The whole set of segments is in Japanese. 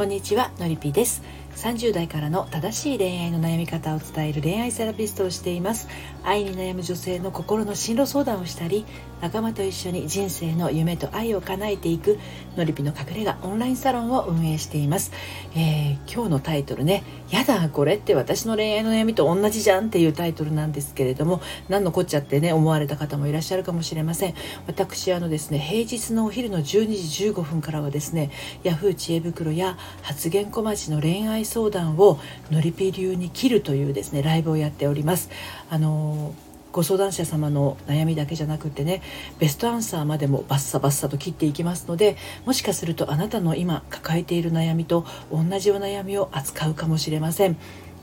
こんにちはのりぴです。30代からの正しい恋愛の悩み方を伝える恋愛セラピストをしています。愛に悩む女性の心の進路相談をしたり仲間と一緒に人生の夢と愛を叶えていくのりぴの隠れ家オンラインサロンを運営しています、えー、今日のタイトルねやだこれって私の恋愛の悩みと同じじゃんっていうタイトルなんですけれども何のこっちゃってね思われた方もいらっしゃるかもしれません。私あのですね平日のお昼の12時15分からはですねヤフー知恵袋や発言小町の恋愛相談をのりぴ流に切るというですねライブをやっておりますあのご相談者様の悩みだけじゃなくてねベストアンサーまでもバッサバッサと切っていきますのでもしかするとあなたの今抱えている悩みと同じお悩みを扱うかもしれません。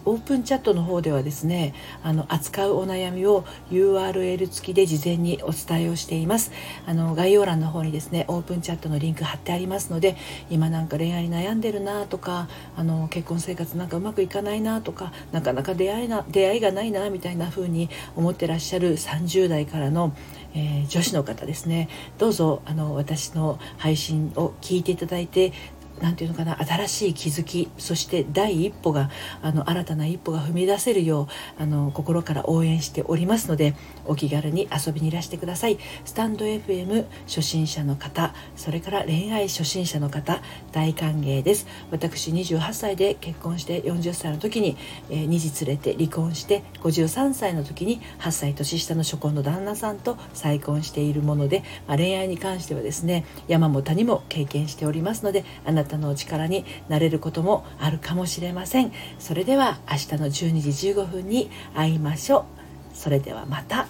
オープンチャットの方ではですねあの扱うお悩みを URL 付きで事前にお伝えをしています。あの概要欄の方にですねオープンチャットのリンク貼ってありますので今なんか恋愛に悩んでるなとかあの結婚生活なんかうまくいかないなとかなかなか出会いな出会いがないなみたいな風に思ってらっしゃる30代からの、えー、女子の方ですね。どうぞあの私の配信を聞いていただいて何て言うのかな新しい気づきそして第一歩があの新たな一歩が踏み出せるようあの心から応援しておりますのでお気軽に遊びにいらしてください。スタンド FM 初心者の方それから恋愛初心者の方大歓迎です。私28歳で結婚して40歳の時に、えー、2児連れて離婚して53歳の時に8歳年下の初婚の旦那さんと再婚しているもので、まあ、恋愛に関してはですね山も谷も経験しておりますのであなた方のお力になれることもあるかもしれませんそれでは明日の12時15分に会いましょうそれではまた。